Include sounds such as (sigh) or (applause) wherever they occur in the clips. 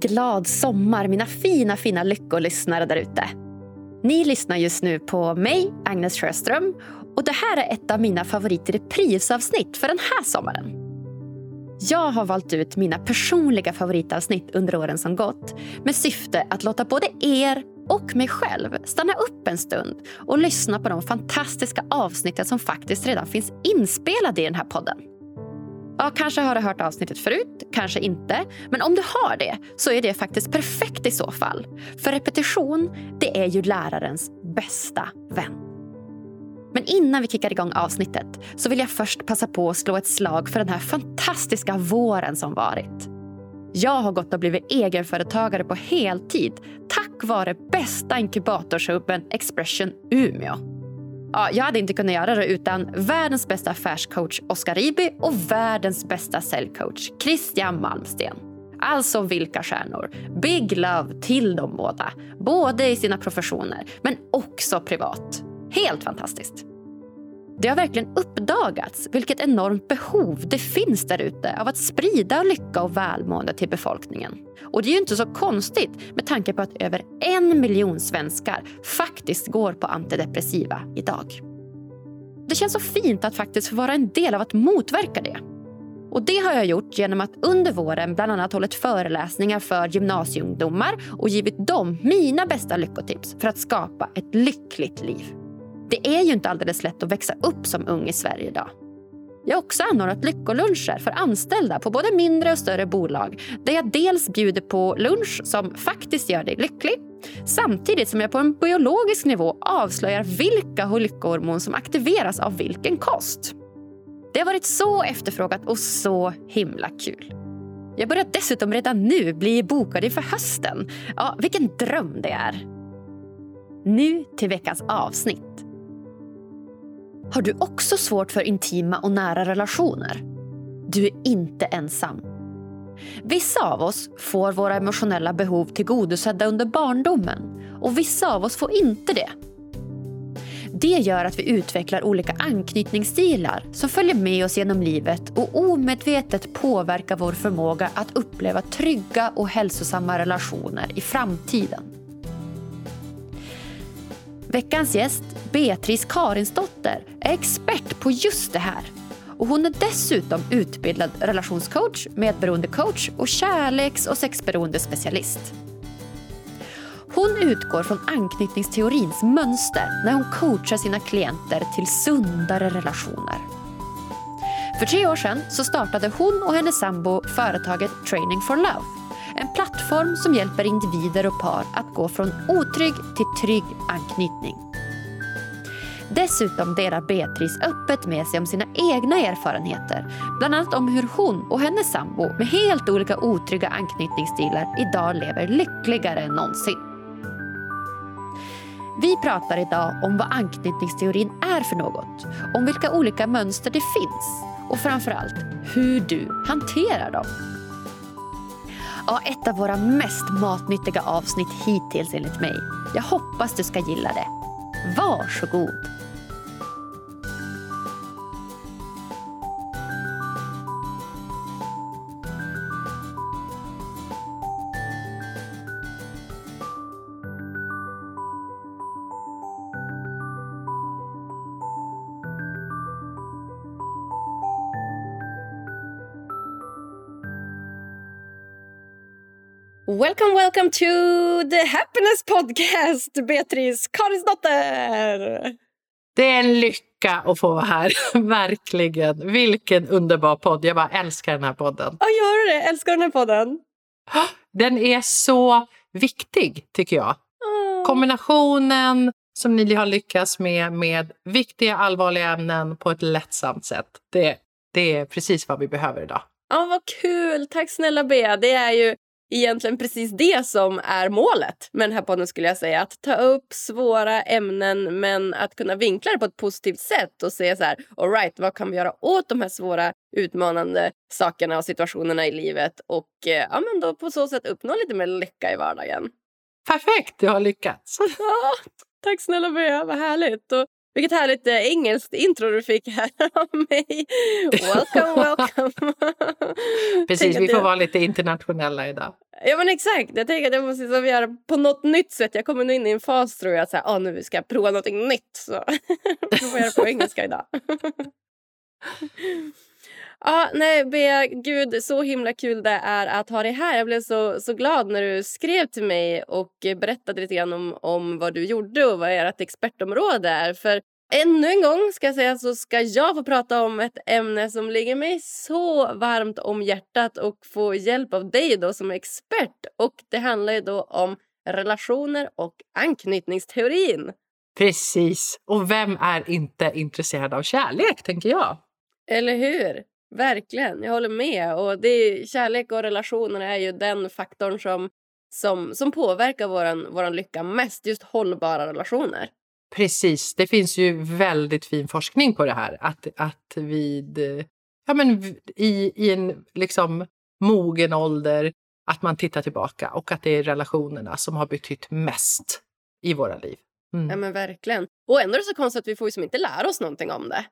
Glad sommar mina fina, fina lyckolyssnare där ute. Ni lyssnar just nu på mig, Agnes Sjöström och det här är ett av mina favorit reprisavsnitt för den här sommaren. Jag har valt ut mina personliga favoritavsnitt under åren som gått med syfte att låta både er och mig själv stanna upp en stund och lyssna på de fantastiska avsnitten som faktiskt redan finns inspelade i den här podden. Ja, kanske har du hört avsnittet förut, kanske inte. Men om du har det så är det faktiskt perfekt i så fall. För repetition, det är ju lärarens bästa vän. Men innan vi kickar igång avsnittet så vill jag först passa på att slå ett slag för den här fantastiska våren som varit. Jag har gått och blivit egenföretagare på heltid tack vare bästa inkubatorshubben Expression Umeå. Ja, jag hade inte kunnat göra det utan världens bästa affärscoach Oskar Riby och världens bästa säljcoach Christian Malmsten. Alltså vilka stjärnor. Big love till dem båda. Både i sina professioner men också privat. Helt fantastiskt. Det har verkligen uppdagats vilket enormt behov det finns där ute av att sprida lycka och välmående till befolkningen. Och det är ju inte så konstigt med tanke på att över en miljon svenskar faktiskt går på antidepressiva idag. Det känns så fint att faktiskt få vara en del av att motverka det. Och Det har jag gjort genom att under våren bland annat hållit föreläsningar för gymnasieungdomar och givit dem mina bästa lyckotips för att skapa ett lyckligt liv. Det är ju inte alldeles lätt att växa upp som ung i Sverige idag. Jag har också anordnat lyckoluncher för anställda på både mindre och större bolag där jag dels bjuder på lunch som faktiskt gör dig lycklig samtidigt som jag på en biologisk nivå avslöjar vilka lyckohormon som aktiveras av vilken kost. Det har varit så efterfrågat och så himla kul. Jag börjar dessutom redan nu bli bokad inför hösten. Ja, vilken dröm det är! Nu till veckans avsnitt. Har du också svårt för intima och nära relationer? Du är inte ensam. Vissa av oss får våra emotionella behov tillgodosedda under barndomen och vissa av oss får inte det. Det gör att vi utvecklar olika anknytningsstilar som följer med oss genom livet och omedvetet påverkar vår förmåga att uppleva trygga och hälsosamma relationer i framtiden. Veckans gäst, Beatrice Karinsdotter, är expert på just det här. Och hon är dessutom utbildad relationscoach, medberoendecoach och kärleks och sexberoendespecialist. Hon utgår från anknytningsteorins mönster när hon coachar sina klienter till sundare relationer. För tre år sedan så startade hon och hennes sambo företaget Training for Love en plattform som hjälper individer och par att gå från otrygg till trygg anknytning. Dessutom delar Beatrice öppet med sig om sina egna erfarenheter. Bland annat om hur hon och hennes sambo med helt olika otrygga anknytningsstilar idag lever lyckligare än någonsin. Vi pratar idag om vad anknytningsteorin är för något, om vilka olika mönster det finns och framförallt hur du hanterar dem. Ja, ett av våra mest matnyttiga avsnitt hittills enligt mig. Jag hoppas du ska gilla det. Varsågod! Welcome, welcome to the Happiness Podcast, Beatrice Karinsdotter! Det är en lycka att få vara här. (laughs) Verkligen. Vilken underbar podd. Jag bara älskar den här podden. Ja, gör du det? Älskar den här podden? Den är så viktig, tycker jag. Oh. Kombinationen som ni har lyckats med, med viktiga, allvarliga ämnen på ett lättsamt sätt. Det, det är precis vad vi behöver idag. Ja, vad kul! Tack snälla Bea. Det är ju egentligen precis det som är målet med den här podden skulle jag säga. Att ta upp svåra ämnen men att kunna vinkla det på ett positivt sätt och se så här, all right, vad kan vi göra åt de här svåra utmanande sakerna och situationerna i livet och eh, ja, men då på så sätt uppnå lite mer lycka i vardagen. Perfekt, du har lyckats. (laughs) Ja, tack snälla Bea, vad härligt. Och Vilket härligt eh, engelskt intro du fick här (laughs) av mig. Welcome, welcome. (laughs) Precis, vi får vara lite internationella idag. Ja men exakt. Jag tänker att jag måste liksom göra på något nytt sätt. Jag kommer nu in i en fas tror jag att så här, ah, nu ska jag prova något nytt. Så (laughs) jag får göra på engelska idag. Ja, nej, Bea, gud, så himla kul det är att ha dig här. Jag blev så, så glad när du skrev till mig och berättade lite grann om, om vad du gjorde och vad ert expertområde är. För ännu en gång ska jag säga så ska jag få prata om ett ämne som ligger mig så varmt om hjärtat och få hjälp av dig då som expert. Och det handlar ju då om relationer och anknytningsteorin. Precis. Och vem är inte intresserad av kärlek, tänker jag? Eller hur? Verkligen, jag håller med. Och det är, kärlek och relationer är ju den faktorn som, som, som påverkar vår våran lycka mest. Just hållbara relationer. Precis, det finns ju väldigt fin forskning på det här. Att, att vid, ja men i, i en liksom mogen ålder, att man tittar tillbaka och att det är relationerna som har betytt mest i våra liv. Mm. Ja men verkligen. Och ändå är det så konstigt att vi får ju som inte lära oss någonting om det.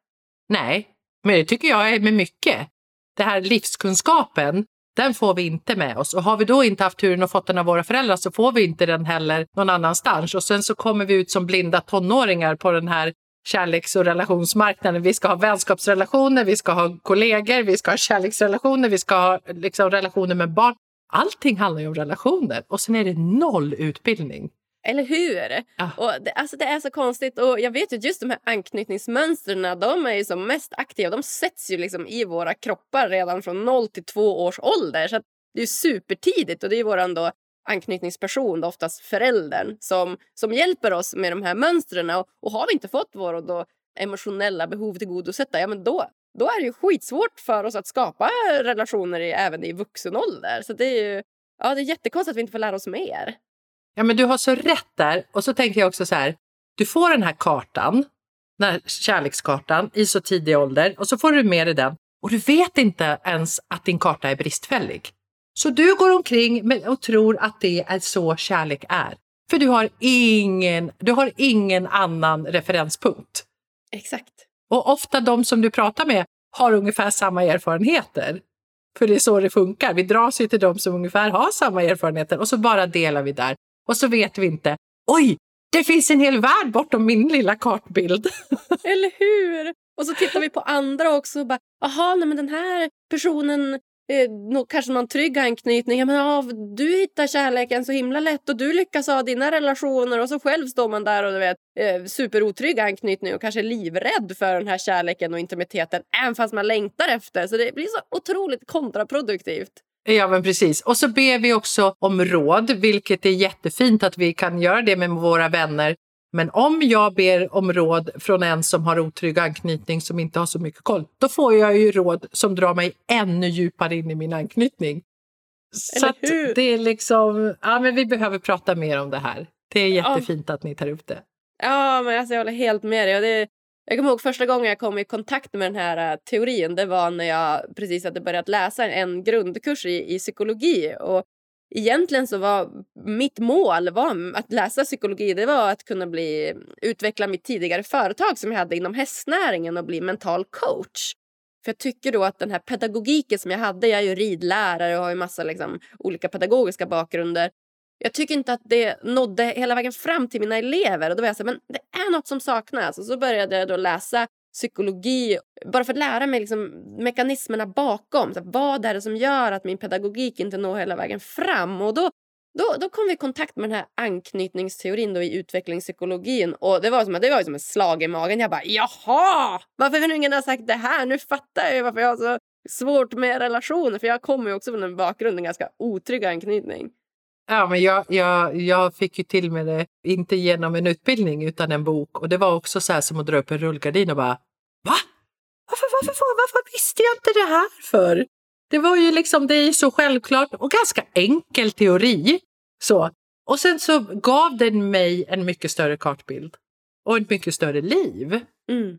Nej, men det tycker jag är med mycket. Den här livskunskapen, den får vi inte med oss. Och har vi då inte haft turen och fått den av våra föräldrar så får vi inte den heller någon annanstans. Och sen så kommer vi ut som blinda tonåringar på den här kärleks och relationsmarknaden. Vi ska ha vänskapsrelationer, vi ska ha kollegor, vi ska ha kärleksrelationer, vi ska ha liksom relationer med barn. Allting handlar ju om relationer och sen är det noll utbildning. Eller hur? Ja. Och det, alltså det är så konstigt. Och jag vet ju just de här anknytningsmönstren, de är ju som mest aktiva. De sätts ju liksom i våra kroppar redan från 0 till 2 års ålder. Så det är supertidigt och det är våran då anknytningsperson, oftast föräldern, som, som hjälper oss med de här mönstren. Och, och har vi inte fått våra då emotionella behov tillgodosedda, ja men då, då är det ju skitsvårt för oss att skapa relationer i, även i vuxen ålder. Så det är ju ja, det är jättekonstigt att vi inte får lära oss mer. Ja, men du har så rätt där. Och så tänker jag också så här, du får den här kartan, den här kärlekskartan i så tidig ålder och så får du med dig den och du vet inte ens att din karta är bristfällig. Så du går omkring och tror att det är så kärlek är. För du har ingen, du har ingen annan referenspunkt. Exakt. Och ofta de som du pratar med har ungefär samma erfarenheter. För det är så det funkar. Vi dras ju till de som ungefär har samma erfarenheter och så bara delar vi där. Och så vet vi inte, oj, det finns en hel värld bortom min lilla kartbild. (laughs) Eller hur? Och så tittar vi på andra också och bara, jaha, nej men den här personen eh, nog, kanske någon trygg anknytning. Ja, men, ja, du hittar kärleken så himla lätt och du lyckas ha dina relationer och så själv står man där och du vet eh, superotrygg anknytning och kanske livrädd för den här kärleken och intimiteten även fast man längtar efter. Så det blir så otroligt kontraproduktivt. Ja, men precis. Och så ber vi också om råd, vilket är jättefint att vi kan göra det med våra vänner. Men om jag ber om råd från en som har otrygg anknytning som inte har så mycket koll, då får jag ju råd som drar mig ännu djupare in i min anknytning. Så det är liksom, ja men vi behöver prata mer om det här. Det är jättefint ja. att ni tar upp det. Ja, men alltså jag håller helt med dig. Och det, jag kommer ihåg första gången jag kom i kontakt med den här eh, teorin. Det var när jag precis hade börjat läsa en grundkurs i, i psykologi. Och egentligen så var mitt mål var att läsa psykologi. Det var att kunna bli, utveckla mitt tidigare företag som jag hade inom hästnäringen och bli mental coach. För jag tycker då att den här pedagogiken som jag hade, jag är ju ridlärare och har ju massa liksom, olika pedagogiska bakgrunder. Jag tycker inte att det nådde hela vägen fram till mina elever. Och då var jag så här, men det är något som saknas. Och så började jag då läsa psykologi bara för att lära mig liksom mekanismerna bakom. Så vad är det som gör att min pedagogik inte når hela vägen fram? Och då, då, då kom vi i kontakt med den här anknytningsteorin då i utvecklingspsykologin. Och det var som, det var som ett slag i magen. Jag bara jaha! Varför har ingen har sagt det här? Nu fattar jag varför jag har så svårt med relationer. För jag kommer ju också från en bakgrund, en ganska otrygg anknytning. Ja, men jag, jag, jag fick ju till med det, inte genom en utbildning utan en bok. Och det var också så här som att dra upp en rullgardin och bara Va? Varför, varför, varför, varför visste jag inte det här för? Det var ju liksom, det är så självklart och ganska enkel teori. Så. Och sen så gav den mig en mycket större kartbild och ett mycket större liv. Mm.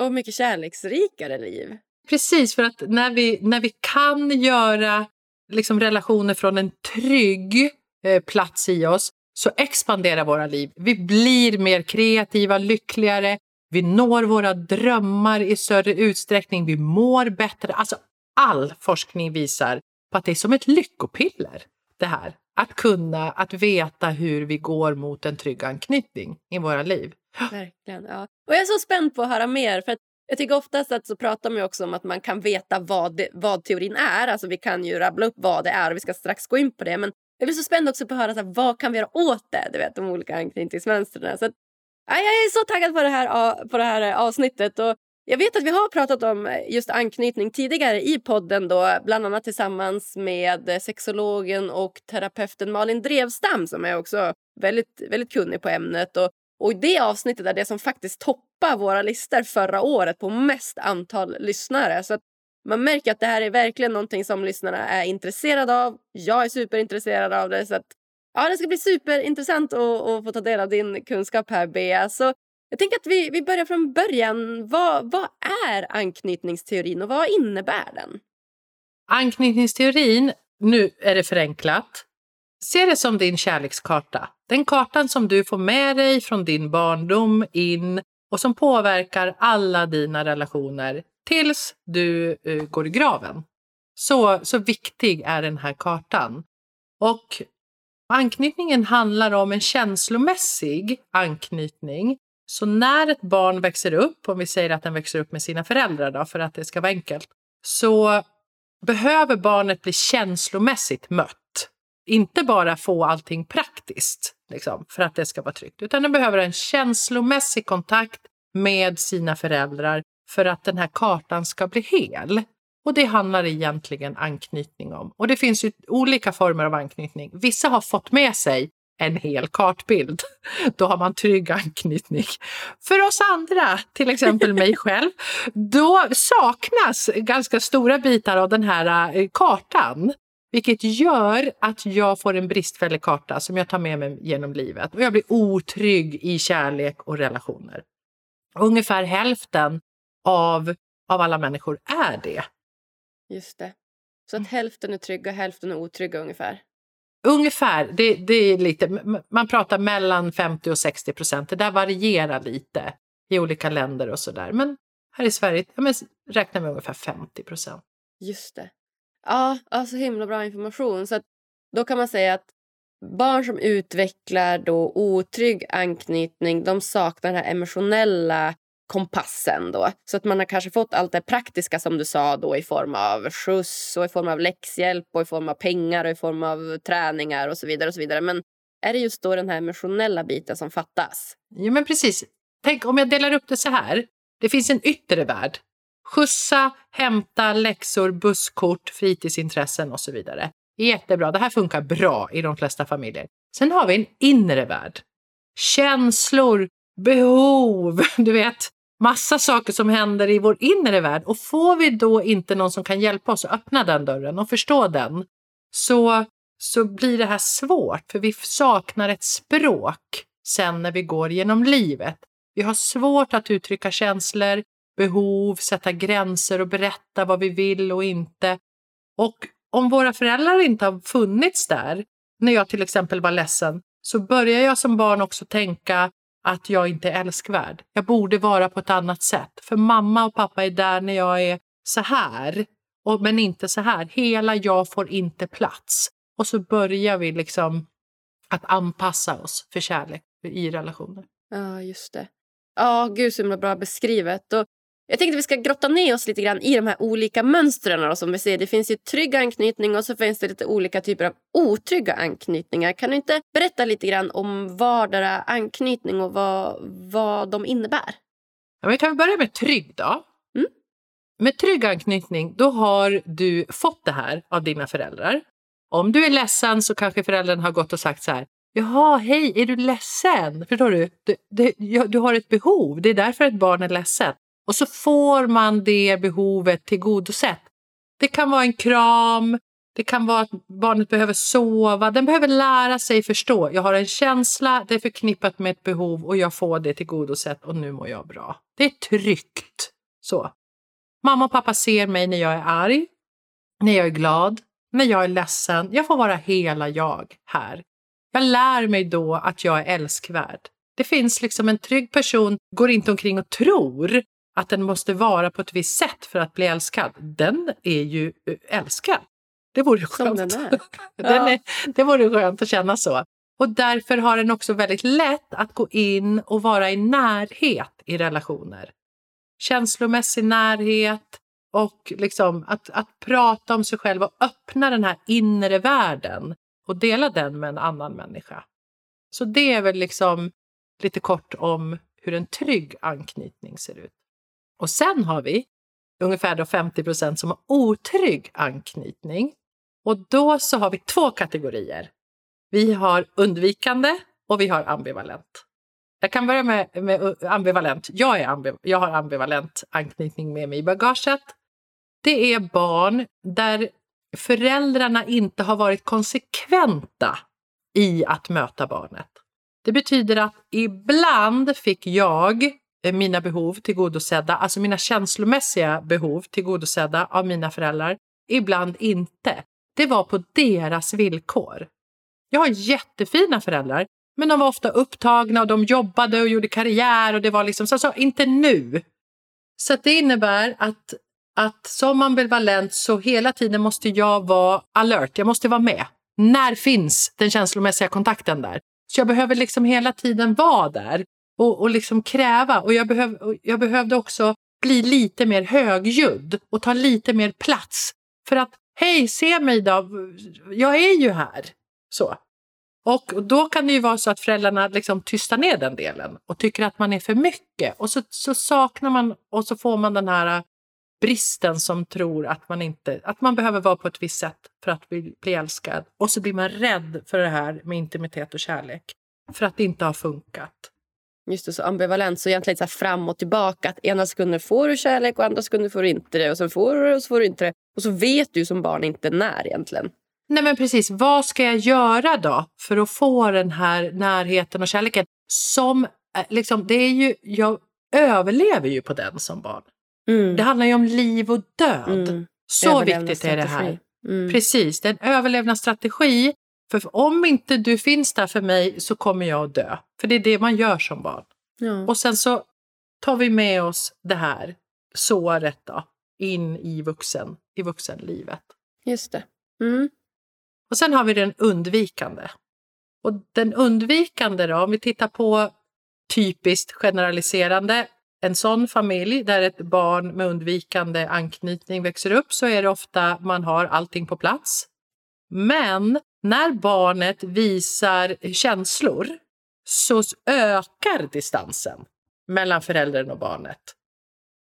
Och mycket kärleksrikare liv. Precis, för att när vi, när vi kan göra liksom relationer från en trygg eh, plats i oss så expanderar våra liv. Vi blir mer kreativa, lyckligare. Vi når våra drömmar i större utsträckning. Vi mår bättre. Alltså all forskning visar på att det är som ett lyckopiller det här. Att kunna, att veta hur vi går mot en trygg anknytning i våra liv. Verkligen. Ja. Och jag är så spänd på att höra mer. För jag tycker oftast att så pratar man också om att man kan veta vad, det, vad teorin är. Alltså vi kan ju rabbla upp vad det är och vi ska strax gå in på det. Men jag blir så spänd också på att höra så här, vad kan vi göra åt det. Du vet, de olika anknytningsmönstren. Så att, ja, jag är så taggad på det här, på det här avsnittet. Och jag vet att vi har pratat om just anknytning tidigare i podden då, bland annat tillsammans med sexologen och terapeuten Malin Drevstam som är också väldigt, väldigt kunnig på ämnet. Och, och det avsnittet är det som faktiskt toppar våra listor förra året på mest antal lyssnare. Så man märker att det här är verkligen någonting som lyssnarna är intresserade av. Jag är superintresserad av det. Så att, ja, det ska bli superintressant att, att få ta del av din kunskap här, Bea. Så jag tänker att vi, vi börjar från början. Vad, vad är anknytningsteorin och vad innebär den? Anknytningsteorin, nu är det förenklat, se det som din kärlekskarta. Den kartan som du får med dig från din barndom in och som påverkar alla dina relationer tills du uh, går i graven. Så, så viktig är den här kartan. Och anknytningen handlar om en känslomässig anknytning så när ett barn växer upp, om vi säger att den växer upp med sina föräldrar då, för att det ska vara enkelt, så behöver barnet bli känslomässigt mött. Inte bara få allting praktiskt liksom, för att det ska vara tryggt, utan den behöver en känslomässig kontakt med sina föräldrar för att den här kartan ska bli hel. Och det handlar egentligen anknytning om. Och det finns ju olika former av anknytning. Vissa har fått med sig en hel kartbild. (laughs) Då har man trygg anknytning. För oss andra, till exempel mig (laughs) själv, då saknas ganska stora bitar av den här eh, kartan. Vilket gör att jag får en bristfällig karta som jag tar med mig genom livet. Och jag blir otrygg i kärlek och relationer. Ungefär hälften av, av alla människor är det. Just det. Så att hälften är trygga, hälften är otrygga ungefär? Ungefär. Det, det är lite, man pratar mellan 50 och 60 procent. Det där varierar lite i olika länder och sådär. Men här i Sverige ja, men räknar vi ungefär 50 procent. Just det. Ja, alltså himla bra information. Så att då kan man säga att barn som utvecklar då otrygg anknytning de saknar den här emotionella kompassen. Då. Så att man har kanske fått allt det praktiska som du sa då i form av skjuts och i form av läxhjälp och i form av pengar och i form av träningar och så vidare. och så vidare. Men är det just då den här emotionella biten som fattas? Ja, men precis. Tänk om jag delar upp det så här. Det finns en yttre värld. Skjutsa, hämta, läxor, busskort, fritidsintressen och så vidare. Jättebra. Det här funkar bra i de flesta familjer. Sen har vi en inre värld. Känslor, behov, (laughs) du vet massa saker som händer i vår inre värld. Och får vi då inte någon som kan hjälpa oss att öppna den dörren och förstå den så, så blir det här svårt, för vi saknar ett språk sen när vi går genom livet. Vi har svårt att uttrycka känslor, behov, sätta gränser och berätta vad vi vill och inte. Och om våra föräldrar inte har funnits där, när jag till exempel var ledsen, så börjar jag som barn också tänka att jag inte är älskvärd. Jag borde vara på ett annat sätt. För mamma och pappa är där när jag är så här, och, men inte så här. Hela jag får inte plats. Och så börjar vi liksom att anpassa oss för kärlek i relationer. Ja, just det. Ja, gud så himla bra beskrivet. Och jag tänkte att vi ska grotta ner oss lite grann i de här olika mönstren. Som vi ser. Det finns ju trygg anknytning och så finns det lite olika typer av otrygga anknytningar. Kan du inte berätta lite grann om vardera anknytning och vad, vad de innebär? Ja, vi kan börja med trygg då. Mm. Med trygg anknytning då har du fått det här av dina föräldrar. Om du är ledsen så kanske föräldern har gått och sagt så här. Jaha, hej, är du ledsen? Förstår du? Du, du? du har ett behov, det är därför ett barn är ledset. Och så får man det behovet tillgodosett. Det kan vara en kram, det kan vara att barnet behöver sova, den behöver lära sig förstå. Jag har en känsla, det är förknippat med ett behov och jag får det tillgodosett och nu mår jag bra. Det är tryggt. Så. Mamma och pappa ser mig när jag är arg, när jag är glad, när jag är ledsen. Jag får vara hela jag här. Jag lär mig då att jag är älskvärd. Det finns liksom en trygg person, går inte omkring och tror att den måste vara på ett visst sätt för att bli älskad. Den är ju eh, älskad. Det vore skönt. Som den är. (laughs) den är det vore skönt att känna så. Och därför har den också väldigt lätt att gå in och vara i närhet i relationer. Känslomässig närhet och liksom att, att prata om sig själv och öppna den här inre världen och dela den med en annan människa. Så det är väl liksom lite kort om hur en trygg anknytning ser ut. Och sen har vi ungefär 50 procent som har otrygg anknytning. Och då så har vi två kategorier. Vi har undvikande och vi har ambivalent. Jag kan börja med, med ambivalent. Jag, är ambiv jag har ambivalent anknytning med mig i bagaget. Det är barn där föräldrarna inte har varit konsekventa i att möta barnet. Det betyder att ibland fick jag Eh, mina behov tillgodosedda, alltså mina känslomässiga behov tillgodosedda av mina föräldrar, ibland inte. Det var på deras villkor. Jag har jättefina föräldrar, men de var ofta upptagna och de jobbade och gjorde karriär och det var liksom så, så inte nu. Så det innebär att, att som ambivalent så hela tiden måste jag vara alert, jag måste vara med. När finns den känslomässiga kontakten där? Så jag behöver liksom hela tiden vara där och, och liksom kräva. Och jag, behöv, jag behövde också bli lite mer högljudd och ta lite mer plats. För att, hej, se mig då, jag är ju här. Så. Och då kan det ju vara så att föräldrarna liksom tystar ner den delen och tycker att man är för mycket. Och så, så saknar man och så får man den här bristen som tror att man, inte, att man behöver vara på ett visst sätt för att bli, bli älskad. Och så blir man rädd för det här med intimitet och kärlek. För att det inte har funkat. Just det, så ambivalent. Så egentligen så fram och tillbaka. Att ena sekunden får du kärlek och andra sekunden får du inte det. Och sen får du det och så får du inte det. Och så vet du som barn inte när egentligen. Nej men precis, vad ska jag göra då för att få den här närheten och kärleken? Som, eh, liksom, det är ju, jag överlever ju på den som barn. Mm. Det handlar ju om liv och död. Mm. Så viktigt är det här. Mm. Precis, det är en överlevnadsstrategi. För om inte du finns där för mig så kommer jag att dö. För det är det man gör som barn. Ja. Och sen så tar vi med oss det här såret då, in i, vuxen, i vuxenlivet. Just det. Mm. Och sen har vi den undvikande. Och den undvikande då, om vi tittar på typiskt generaliserande, en sån familj där ett barn med undvikande anknytning växer upp så är det ofta man har allting på plats. Men när barnet visar känslor så ökar distansen mellan föräldern och barnet.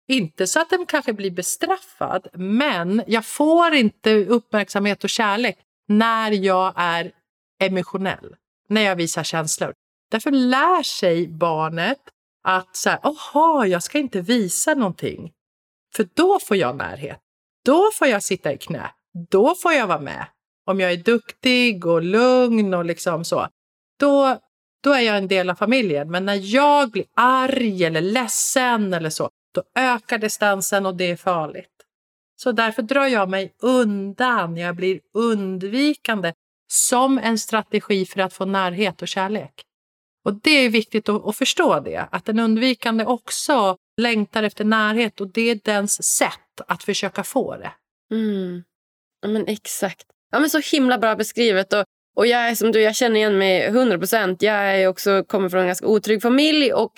Inte så att den kanske blir bestraffad, men jag får inte uppmärksamhet och kärlek när jag är emotionell, när jag visar känslor. Därför lär sig barnet att så här, aha, jag ska inte visa någonting. För då får jag närhet. Då får jag sitta i knä. Då får jag vara med. Om jag är duktig och lugn och liksom så. Då, då är jag en del av familjen. Men när jag blir arg eller ledsen eller så, då ökar distansen och det är farligt. Så därför drar jag mig undan. Jag blir undvikande som en strategi för att få närhet och kärlek. Och det är viktigt att, att, förstå det, att den undvikande också längtar efter närhet och det är dens sätt att försöka få det. Mm. Ja, men exakt. Ja, men så himla bra beskrivet. Och, och jag är som du, jag känner igen mig 100 procent. Jag är också, kommer från en ganska otrygg familj och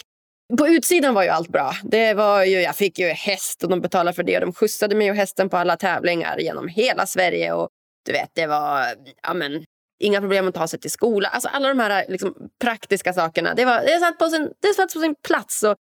på utsidan var ju allt bra. Det var ju, jag fick ju häst och de betalade för det. Och de skjutsade mig och hästen på alla tävlingar genom hela Sverige. Och du vet, det var ja, men, inga problem att ta sig till skolan. Alltså alla de här liksom, praktiska sakerna. Det, var, det, satt på sin, det satt på sin plats. Och,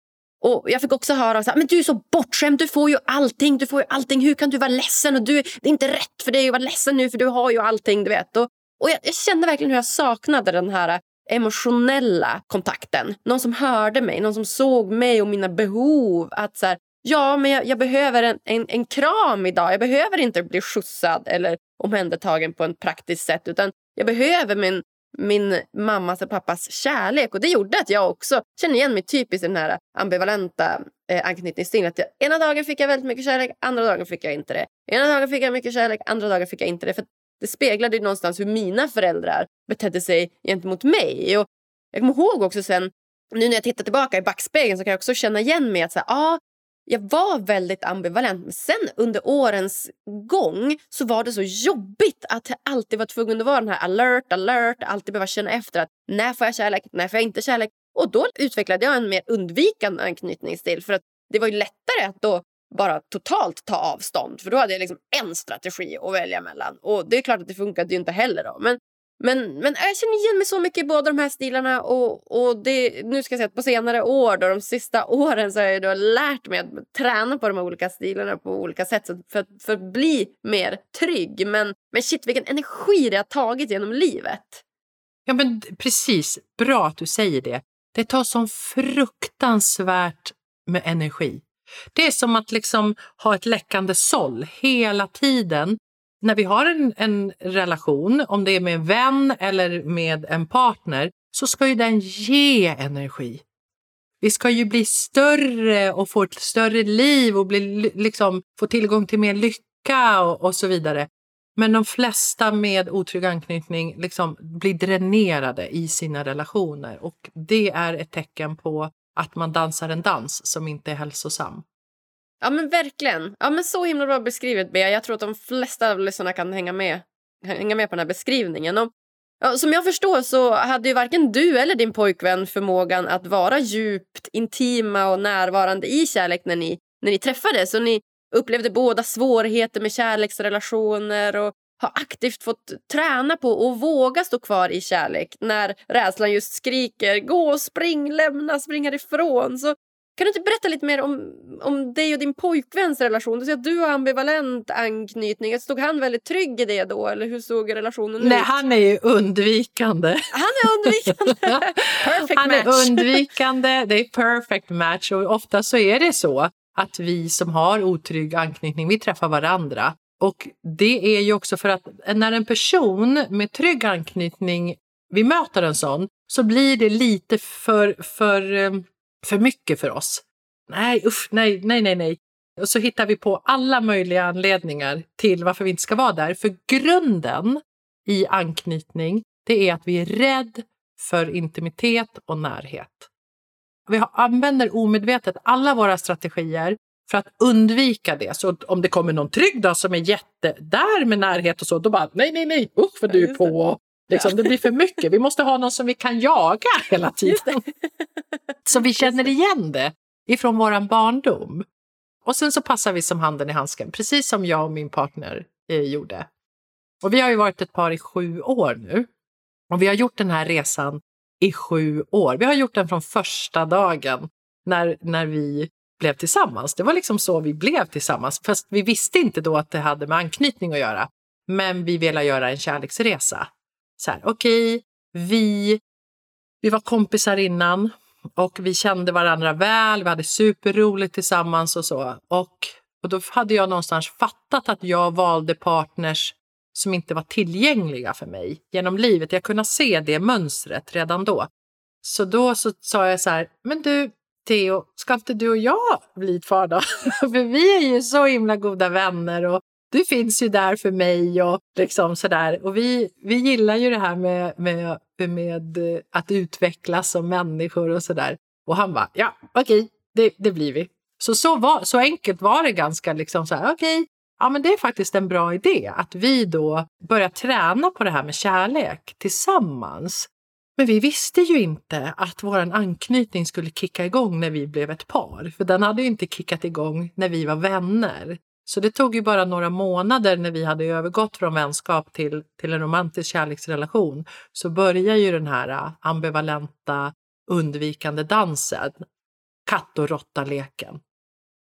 och jag fick också höra att du är så bortskämd, du får ju allting. Du får ju allting. Hur kan du vara ledsen? Och du, det är inte rätt för dig att vara ledsen nu för du har ju allting. du vet. Och, och jag, jag kände verkligen hur jag saknade den här emotionella kontakten. Någon som hörde mig, någon som såg mig och mina behov. Att så här, Ja, men jag, jag behöver en, en, en, kram idag. Jag behöver inte bli skjutsad eller omhändertagen på ett praktiskt sätt. Utan jag behöver min, min mammas och pappas kärlek. Och Det gjorde att jag också kände igen mig typiskt i den här ambivalenta eh, anknytningsstilen. Att jag, ena dagen fick jag väldigt mycket kärlek, andra dagen fick jag inte det. Ena dagen fick jag mycket kärlek, andra dagen fick jag inte det. För Det speglade någonstans hur mina föräldrar betedde sig gentemot mig. Och jag kommer ihåg också sen nu när jag tittar tillbaka i backspegeln så kan jag också känna igen mig att så här, ah, jag var väldigt ambivalent. Men sen under årens gång så var det så jobbigt att jag alltid var tvungen att vara den här alert, alert, alltid behöva känna efter att när får jag kärlek, när får jag inte kärlek? Och då utvecklade jag en mer undvikande anknytningsstil för att det var ju lättare att då bara totalt ta avstånd för då hade jag liksom en strategi att välja mellan. Och det är klart att det funkade ju inte heller då. Men men, men jag känner igen mig så mycket i båda de här stilarna. Och, och det, nu ska jag säga att på senare år, då, de sista (laughs) åren, så har jag då lärt mig att träna på de här olika stilarna på olika sätt för, för att bli mer trygg. Men, men shit, vilken energi det har tagit genom livet. Ja, men precis. Bra att du säger det. Det tar sån fruktansvärt med energi. Det är som att liksom ha ett läckande såll hela tiden när vi har en, en relation, om det är med en vän eller med en partner, så ska ju den ge energi. Vi ska ju bli större och få ett större liv och bli, liksom, få tillgång till mer lycka och, och så vidare. Men de flesta med otrygg anknytning liksom blir dränerade i sina relationer och det är ett tecken på att man dansar en dans som inte är hälsosam. Ja men verkligen. Ja men så himla bra beskrivet Bea. Jag tror att de flesta av lyssnarna kan hänga med, hänga med på den här beskrivningen. Och, ja, som jag förstår så hade ju varken du eller din pojkvän förmågan att vara djupt intima och närvarande i kärlek när ni, när ni träffades. Och ni upplevde båda svårigheter med kärleksrelationer och har aktivt fått träna på att våga stå kvar i kärlek när rädslan just skriker gå, spring, lämna, spring härifrån. Så kan du inte berätta lite mer om, om dig och din pojkväns relation? Du säger att du har ambivalent anknytning. Stod han väldigt trygg i det då? Eller hur såg relationen Nej, ut? han är ju undvikande. Han är undvikande! (laughs) perfect han match! är undvikande, det är perfect match. Och ofta så är det så att vi som har otrygg anknytning, vi träffar varandra. Och det är ju också för att när en person med trygg anknytning, vi möter en sån, så blir det lite för, för eh, för mycket för oss. Nej, usch, nej, nej, nej, nej. Och så hittar vi på alla möjliga anledningar till varför vi inte ska vara där. För grunden i anknytning, det är att vi är rädd för intimitet och närhet. Vi använder omedvetet alla våra strategier för att undvika det. Så om det kommer någon trygg då som är jätte där med närhet och så, då bara nej, nej, nej, usch vad du är på. Liksom, det blir för mycket. Vi måste ha någon som vi kan jaga hela tiden. (laughs) Så vi känner igen det ifrån vår barndom. Och sen så passar vi som handen i handsken, precis som jag och min partner eh, gjorde. Och vi har ju varit ett par i sju år nu. Och vi har gjort den här resan i sju år. Vi har gjort den från första dagen när, när vi blev tillsammans. Det var liksom så vi blev tillsammans. Fast vi visste inte då att det hade med anknytning att göra. Men vi ville göra en kärleksresa. Så här, okej, okay, vi, vi var kompisar innan och vi kände varandra väl, vi hade superroligt tillsammans och så. Och, och då hade jag någonstans fattat att jag valde partners som inte var tillgängliga för mig genom livet. Jag kunde se det mönstret redan då. Så då så sa jag så här, men du Theo, ska inte du och jag bli ett par då? (laughs) för vi är ju så himla goda vänner och du finns ju där för mig och liksom sådär. Och vi, vi gillar ju det här med, med, med eh, att utvecklas som människor och sådär. Och han bara, ja okej, okay, det, det blir vi. Så, så, var, så enkelt var det ganska liksom så här, okej, okay, ja men det är faktiskt en bra idé att vi då börjar träna på det här med kärlek tillsammans. Men vi visste ju inte att vår anknytning skulle kicka igång när vi blev ett par, för den hade ju inte kickat igång när vi var vänner. Så det tog ju bara några månader när vi hade övergått från vänskap till, till en romantisk kärleksrelation så börjar ju den här äh, ambivalenta undvikande dansen, katt och råtta-leken,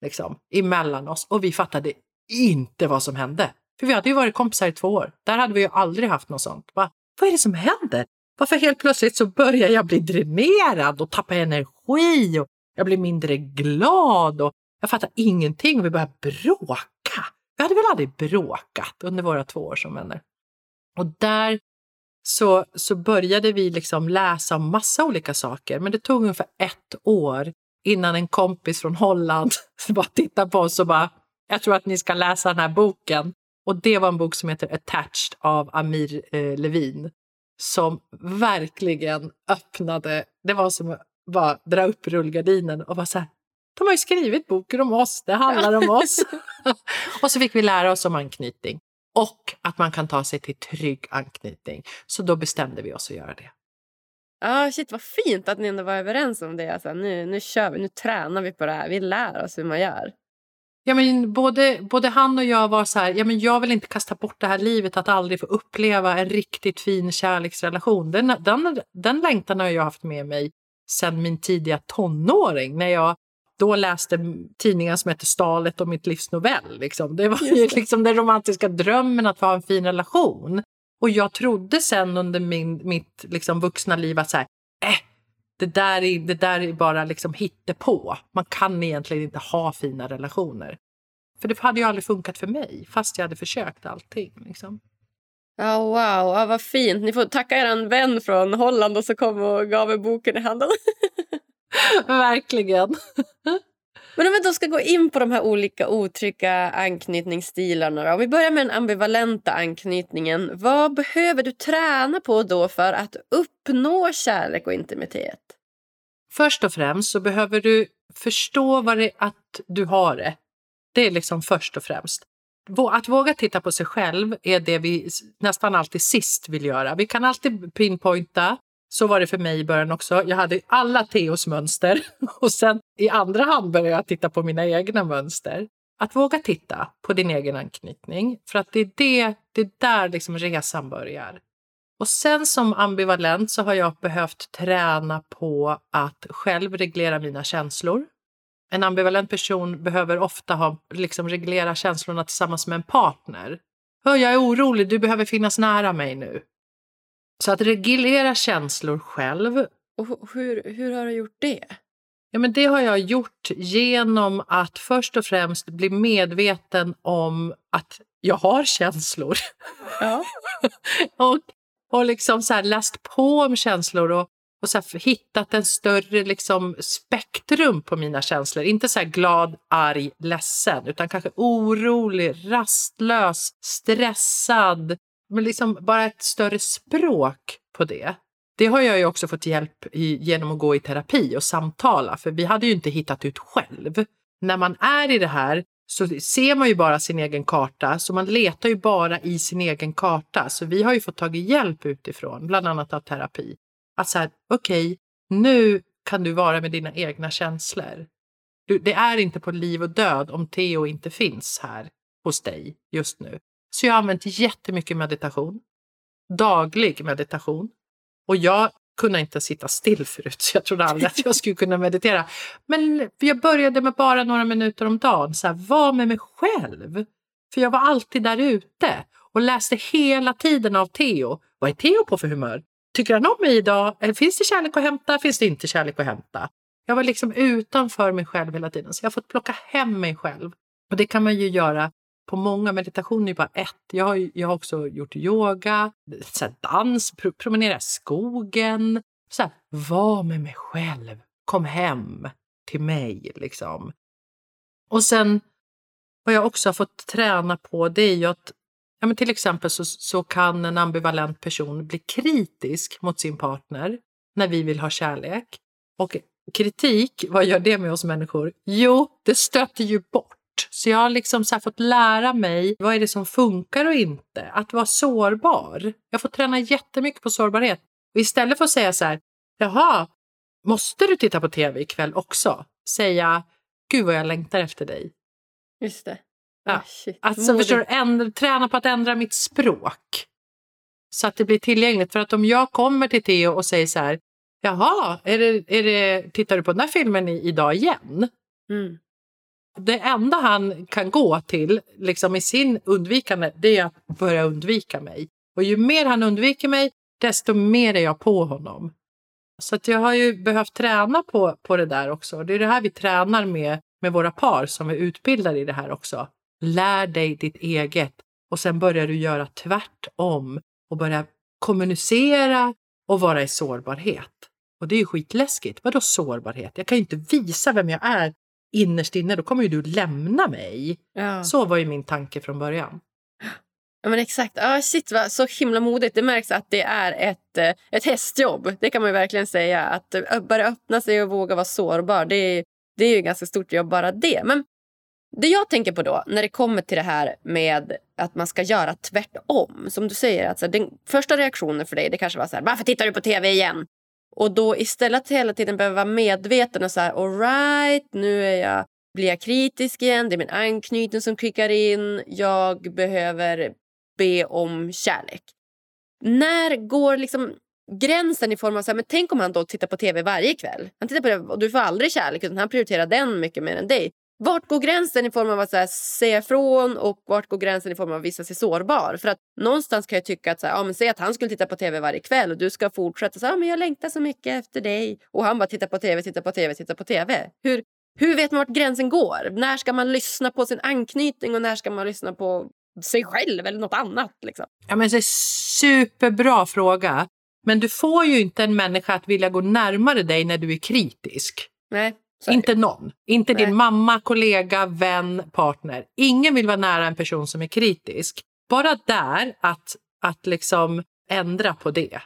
liksom, emellan oss. Och vi fattade inte vad som hände. För vi hade ju varit kompisar i två år. Där hade vi ju aldrig haft något sånt. Va? Vad är det som händer? Varför helt plötsligt så börjar jag bli dränerad och tappa energi och jag blir mindre glad och jag fattar ingenting och vi börjar bråka. Vi hade väl aldrig bråkat under våra två år som vänner. Och där så, så började vi liksom läsa om massa olika saker, men det tog ungefär ett år innan en kompis från Holland (laughs) bara tittade på oss och bara, jag tror att ni ska läsa den här boken. Och det var en bok som heter Attached av Amir eh, Levin som verkligen öppnade, det var som bara dra upp rullgardinen och vara så här, de har ju skrivit boken om oss, det handlar om oss. (laughs) och så fick vi lära oss om anknytning och att man kan ta sig till trygg anknytning. Så då bestämde vi oss att göra det. Ah, shit, vad fint att ni ändå var överens om det. Alltså, nu, nu kör vi, nu tränar vi på det här. Vi lär oss hur man gör. Ja, men både, både han och jag var så här, ja, men jag vill inte kasta bort det här livet att aldrig få uppleva en riktigt fin kärleksrelation. Den, den, den längtan har jag haft med mig sedan min tidiga tonåring när jag då läste tidningar som hette Stalet och mitt livs novell. Liksom. Det var ju liksom den romantiska drömmen att få ha en fin relation. Och jag trodde sen under min, mitt liksom, vuxna liv att så här, äh, det, där är, det där är bara liksom hittepå. Man kan egentligen inte ha fina relationer. För det hade ju aldrig funkat för mig, fast jag hade försökt allting. Liksom. Oh, wow, oh, vad fint. Ni får tacka er vän från Holland och så kom och gav er boken i handen. (laughs) (laughs) Verkligen. Men om vi då ska gå in på de här olika otrygga anknytningsstilarna. Om vi börjar med den ambivalenta anknytningen. Vad behöver du träna på då för att uppnå kärlek och intimitet? Först och främst så behöver du förstå vad det är att du har det. Det är liksom först och främst. Att våga titta på sig själv är det vi nästan alltid sist vill göra. Vi kan alltid pinpointa så var det för mig i början också. Jag hade alla Theos mönster (laughs) och sen i andra hand började jag titta på mina egna mönster. Att våga titta på din egen anknytning, för att det är, det, det är där liksom resan börjar. Och sen som ambivalent så har jag behövt träna på att själv reglera mina känslor. En ambivalent person behöver ofta ha, liksom reglera känslorna tillsammans med en partner. Jag är orolig, du behöver finnas nära mig nu. Så att reglera känslor själv. Och hur, hur har du gjort det? Ja, men det har jag gjort genom att först och främst bli medveten om att jag har känslor. Ja. (laughs) och och liksom så läst på om känslor och, och så hittat en större liksom spektrum på mina känslor. Inte så glad, arg, ledsen utan kanske orolig, rastlös, stressad, men liksom bara ett större språk på det. Det har jag ju också fått hjälp i, genom att gå i terapi och samtala, för vi hade ju inte hittat ut själv. När man är i det här så ser man ju bara sin egen karta, så man letar ju bara i sin egen karta. Så vi har ju fått tagit hjälp utifrån, bland annat av terapi. Att så här, okej, okay, nu kan du vara med dina egna känslor. Du, det är inte på liv och död om Theo inte finns här hos dig just nu. Så jag har använt jättemycket meditation. Daglig meditation. Och jag kunde inte sitta still förut, så jag trodde aldrig att jag skulle kunna meditera. Men jag började med bara några minuter om dagen, så här, var med mig själv. För jag var alltid där ute och läste hela tiden av Theo. Vad är Theo på för humör? Tycker han om mig idag? Eller finns det kärlek att hämta? Finns det inte kärlek att hämta? Jag var liksom utanför mig själv hela tiden, så jag har fått plocka hem mig själv. Och det kan man ju göra på många meditationer är bara ett. Jag har, jag har också gjort yoga, så dans, pr promenera i skogen. Så här, var med mig själv. Kom hem till mig. liksom. Och sen vad jag också har fått träna på det är ju att ja, men till exempel så, så kan en ambivalent person bli kritisk mot sin partner när vi vill ha kärlek. Och kritik, vad gör det med oss människor? Jo, det stöter ju bort så jag har liksom så fått lära mig vad är det som funkar och inte. Att vara sårbar. Jag får träna jättemycket på sårbarhet. Och istället för att säga så här, jaha, måste du titta på tv ikväll också? Säga, gud vad jag längtar efter dig. Just det. Ja. Oh, alltså, förstår du, ändra, träna på att ändra mitt språk. Så att det blir tillgängligt. För att om jag kommer till Theo och säger så här, jaha, är det, är det, tittar du på den här filmen i, idag igen? Mm. Det enda han kan gå till liksom i sin undvikande det är att börja undvika mig. Och ju mer han undviker mig, desto mer är jag på honom. Så att jag har ju behövt träna på, på det där också. Det är det här vi tränar med, med våra par som är utbildade i det här också. Lär dig ditt eget och sen börjar du göra tvärtom och börja kommunicera och vara i sårbarhet. Och det är ju skitläskigt. Vadå sårbarhet? Jag kan ju inte visa vem jag är innerst inne, då kommer ju du lämna mig. Ja. Så var ju min tanke från början. Ja, men exakt. Ah, shit, vad, så himla modigt. Det märks att det är ett, eh, ett hästjobb. Det kan man verkligen säga. Att eh, börja öppna sig och våga vara sårbar, det är, det är ju ganska stort jobb bara det. Men det jag tänker på då när det kommer till det här med att man ska göra tvärtom. Som du säger, alltså, den första reaktionen för dig det kanske var så här, varför tittar du på tv igen? Och då istället hela tiden behöva vara medveten och så här, all right, nu är jag, blir jag kritisk igen, det är min anknytning som kickar in, jag behöver be om kärlek. När går liksom gränsen i form av så här, men tänk om han då tittar på tv varje kväll. Han tittar på det och du får aldrig kärlek utan han prioriterar den mycket mer än dig. Vart går gränsen i form av att så här, säga ifrån och vart går gränsen i form av att visa sig sårbar? För att någonstans kan jag tycka att, så här, ja, men säg att han skulle titta på tv varje kväll och du ska fortsätta så här, men jag längtar så mycket efter dig. Och han bara tittar på tv, tittar på tv, tittar på tv. Hur, hur vet man vart gränsen går? När ska man lyssna på sin anknytning och när ska man lyssna på sig själv eller något annat? Liksom? Ja, men det är superbra fråga. Men du får ju inte en människa att vilja gå närmare dig när du är kritisk. Nej. Inte någon. Inte Nej. din mamma, kollega, vän, partner. Ingen vill vara nära en person som är kritisk. Bara där att, att liksom ändra på det.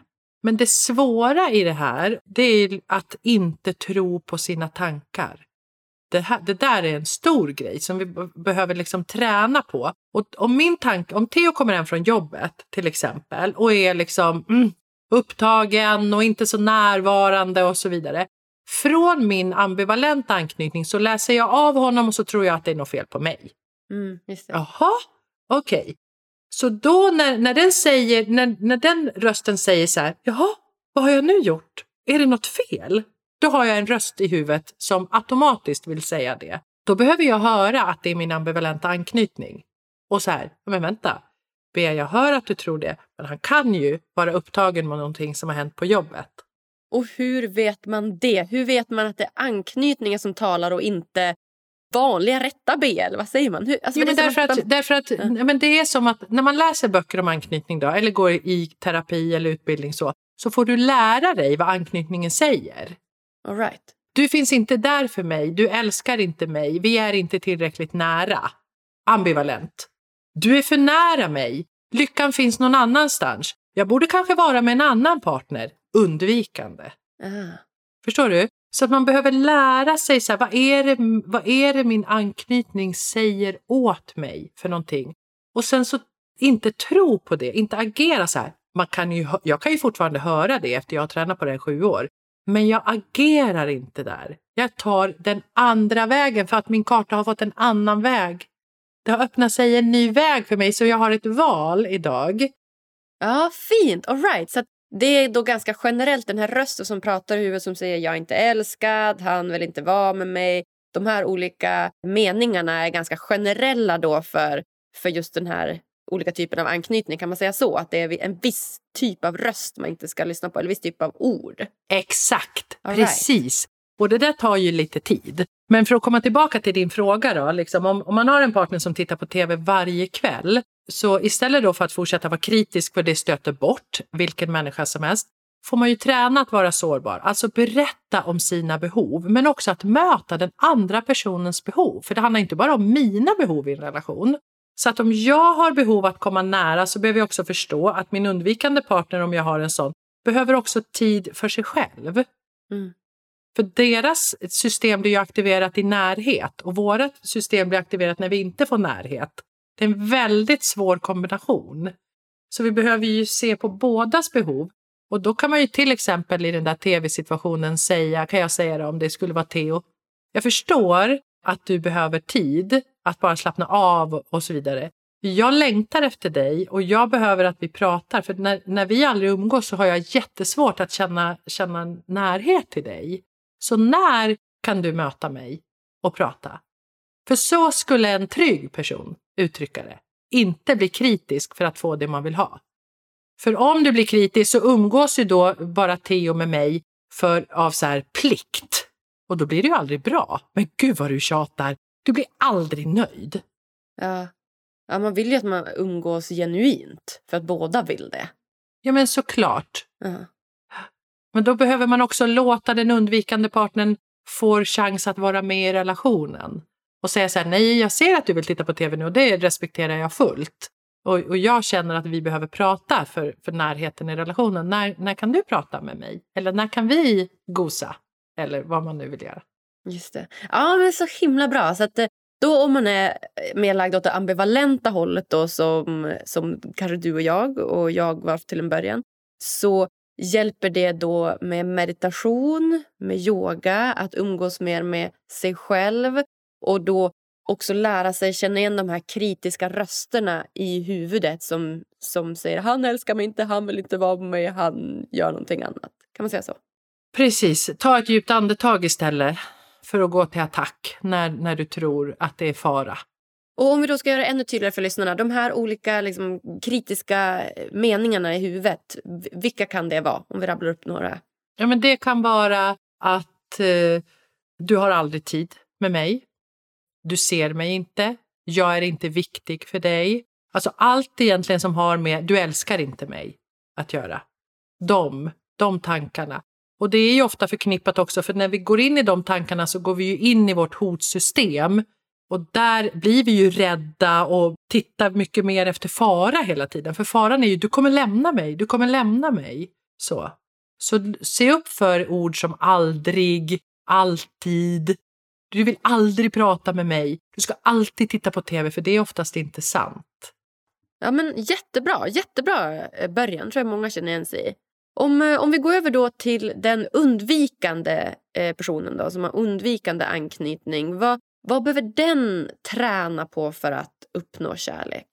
Men det svåra i det här, det är att inte tro på sina tankar. Det, här, det där är en stor grej som vi behöver liksom träna på. Och om min tanke, om Theo kommer hem från jobbet till exempel och är liksom mm, upptagen och inte så närvarande och så vidare. Från min ambivalenta anknytning så läser jag av honom och så tror jag att det är något fel på mig. Mm. Jaha, okej. Okay. Så då när, när, den säger, när, när den rösten säger så här, jaha, vad har jag nu gjort? Är det något fel? Då har jag en röst i huvudet som automatiskt vill säga det. Då behöver jag höra att det är min ambivalenta anknytning. Och så här, men vänta, ber jag höra att du tror det, men han kan ju vara upptagen med någonting som har hänt på jobbet. Och hur vet man det? Hur vet man att det är anknytningen som talar och inte vanliga rätta B? Eller vad säger man? Hur, alltså, jo, men därför, att, därför att ja. men det är som att när man läser böcker om anknytning då, eller går i terapi eller utbildning så, så får du lära dig vad anknytningen säger. All right. Du finns inte där för mig, du älskar inte mig, vi är inte tillräckligt nära. Ambivalent. Du är för nära mig, lyckan finns någon annanstans. Jag borde kanske vara med en annan partner undvikande. Uh. Förstår du? Så att man behöver lära sig så här, vad, är det, vad är det min anknytning säger åt mig för någonting? Och sen så inte tro på det, inte agera så här. Man kan ju, jag kan ju fortfarande höra det efter jag har tränat på det i sju år. Men jag agerar inte där. Jag tar den andra vägen för att min karta har fått en annan väg. Det har öppnat sig en ny väg för mig så jag har ett val idag. Ja, fint. All right. Så det är då ganska generellt den här rösten som pratar i huvudet som säger jag är inte älskad, han vill inte vara med mig. De här olika meningarna är ganska generella då för, för just den här olika typen av anknytning. Kan man säga så? Att det är en viss typ av röst man inte ska lyssna på eller viss typ av ord? Exakt, All precis. Right. Och det där tar ju lite tid. Men för att komma tillbaka till din fråga då, liksom, om, om man har en partner som tittar på tv varje kväll så istället då för att fortsätta vara kritisk för det stöter bort vilken människa som helst får man ju träna att vara sårbar, alltså berätta om sina behov, men också att möta den andra personens behov. För det handlar inte bara om mina behov i en relation. Så att om jag har behov att komma nära så behöver jag också förstå att min undvikande partner, om jag har en sån, behöver också tid för sig själv. Mm. För deras system blir ju aktiverat i närhet och vårt system blir aktiverat när vi inte får närhet. Det är en väldigt svår kombination. Så vi behöver ju se på bådas behov. Och då kan man ju till exempel i den där tv-situationen säga, kan jag säga det om det skulle vara Theo, jag förstår att du behöver tid att bara slappna av och så vidare. Jag längtar efter dig och jag behöver att vi pratar för när, när vi aldrig umgås så har jag jättesvårt att känna, känna närhet till dig. Så när kan du möta mig och prata? För så skulle en trygg person uttrycka det. Inte bli kritisk för att få det man vill ha. För om du blir kritisk så umgås ju då bara Theo med mig för av så här plikt. Och då blir det ju aldrig bra. Men gud vad du tjatar. Du blir aldrig nöjd. Ja. ja, man vill ju att man umgås genuint för att båda vill det. Ja, men såklart. Ja. Men då behöver man också låta den undvikande partnern få chans att vara med i relationen och säga så här, nej jag ser att du vill titta på tv nu och det respekterar jag fullt. och, och jag känner att vi behöver prata för, för närheten i relationen. När, när kan du prata med mig? Eller när kan vi gosa? Eller vad man nu vill göra. Just det. Ja, men så himla bra. Så att, eh, då om man är mer lagd åt det ambivalenta hållet då, som, som kanske du och jag och jag var till en början så hjälper det då med meditation, med yoga, att umgås mer med sig själv och då också lära sig känna igen de här kritiska rösterna i huvudet som, som säger han älskar mig inte, han vill inte vara med mig, han gör någonting annat. Kan man säga så? Precis. Ta ett djupt andetag istället för att gå till attack när, när du tror att det är fara. Och om vi då ska göra det ännu tydligare för lyssnarna, de här olika liksom, kritiska meningarna i huvudet, vilka kan det vara? Om vi rabblar upp några. Ja, men det kan vara att eh, du har aldrig tid med mig. Du ser mig inte. Jag är inte viktig för dig. Alltså allt egentligen som har med du älskar inte mig att göra. De, de tankarna. Och det är ju ofta förknippat också, för när vi går in i de tankarna så går vi ju in i vårt hotsystem. Och där blir vi ju rädda och tittar mycket mer efter fara hela tiden. För faran är ju, du kommer lämna mig, du kommer lämna mig. Så, så se upp för ord som aldrig, alltid. Du vill aldrig prata med mig. Du ska alltid titta på tv, för det är oftast inte sant. Ja, men Jättebra, jättebra eh, början tror jag många känner igen sig i. Om, eh, om vi går över då till den undvikande eh, personen då, som har undvikande anknytning. Vad, vad behöver den träna på för att uppnå kärlek?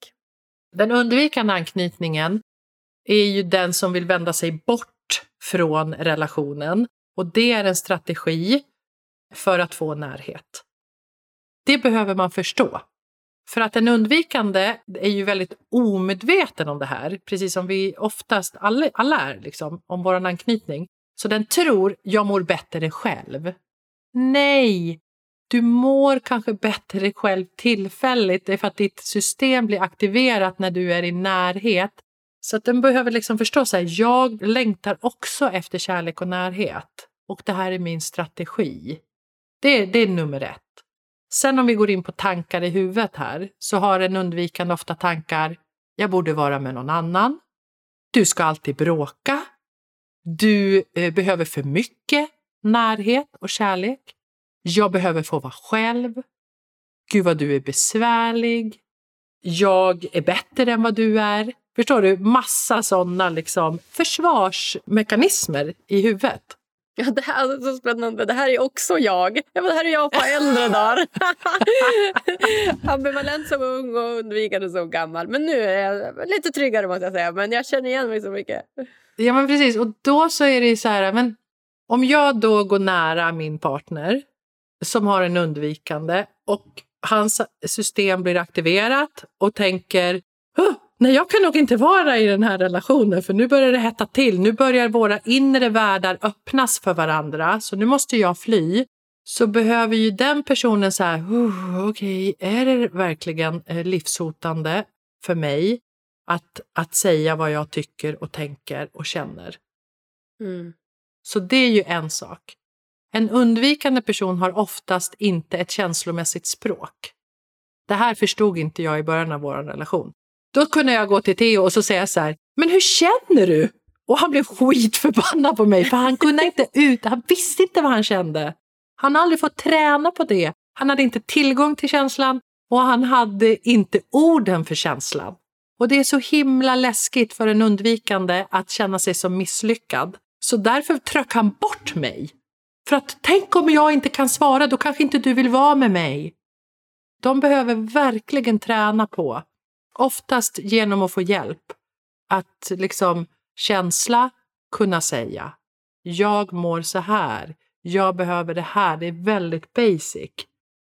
Den undvikande anknytningen är ju den som vill vända sig bort från relationen. Och det är en strategi för att få närhet. Det behöver man förstå. För att en undvikande är ju väldigt omedveten om det här, precis som vi oftast alla, alla är, liksom, om vår anknytning. Så den tror, jag mår bättre själv. Nej! Du mår kanske bättre själv tillfälligt, det är för att ditt system blir aktiverat när du är i närhet. Så att den behöver liksom förstå att jag längtar också efter kärlek och närhet. Och det här är min strategi. Det, det är nummer ett. Sen om vi går in på tankar i huvudet här så har en undvikande ofta tankar jag borde vara med någon annan. Du ska alltid bråka. Du eh, behöver för mycket närhet och kärlek. Jag behöver få vara själv. Gud vad du är besvärlig. Jag är bättre än vad du är. Förstår du? Massa sådana liksom försvarsmekanismer i huvudet. Ja, det här är så spännande. Det här är också jag. Ja, det här är jag på äldre (laughs) dagar. (laughs) Ambivalent som ung och undvikande som gammal. Men nu är jag lite tryggare måste jag säga. Men jag känner igen mig så mycket. Ja, men precis. Och då så är det så här, men om jag då går nära min partner som har en undvikande och hans system blir aktiverat och tänker nej, jag kan nog inte vara i den här relationen för nu börjar det hetta till. Nu börjar våra inre världar öppnas för varandra, så nu måste jag fly. Så behöver ju den personen så här, oh, okej, okay, är det verkligen eh, livshotande för mig att, att säga vad jag tycker och tänker och känner? Mm. Så det är ju en sak. En undvikande person har oftast inte ett känslomässigt språk. Det här förstod inte jag i början av vår relation. Då kunde jag gå till Theo och så säga så här, men hur känner du? Och han blev skitförbannad på mig för han kunde inte ut, han visste inte vad han kände. Han har aldrig fått träna på det. Han hade inte tillgång till känslan och han hade inte orden för känslan. Och det är så himla läskigt för en undvikande att känna sig som misslyckad. Så därför tröck han bort mig. För att tänk om jag inte kan svara, då kanske inte du vill vara med mig. De behöver verkligen träna på Oftast genom att få hjälp. Att liksom känsla, kunna säga. Jag mår så här. Jag behöver det här. Det är väldigt basic.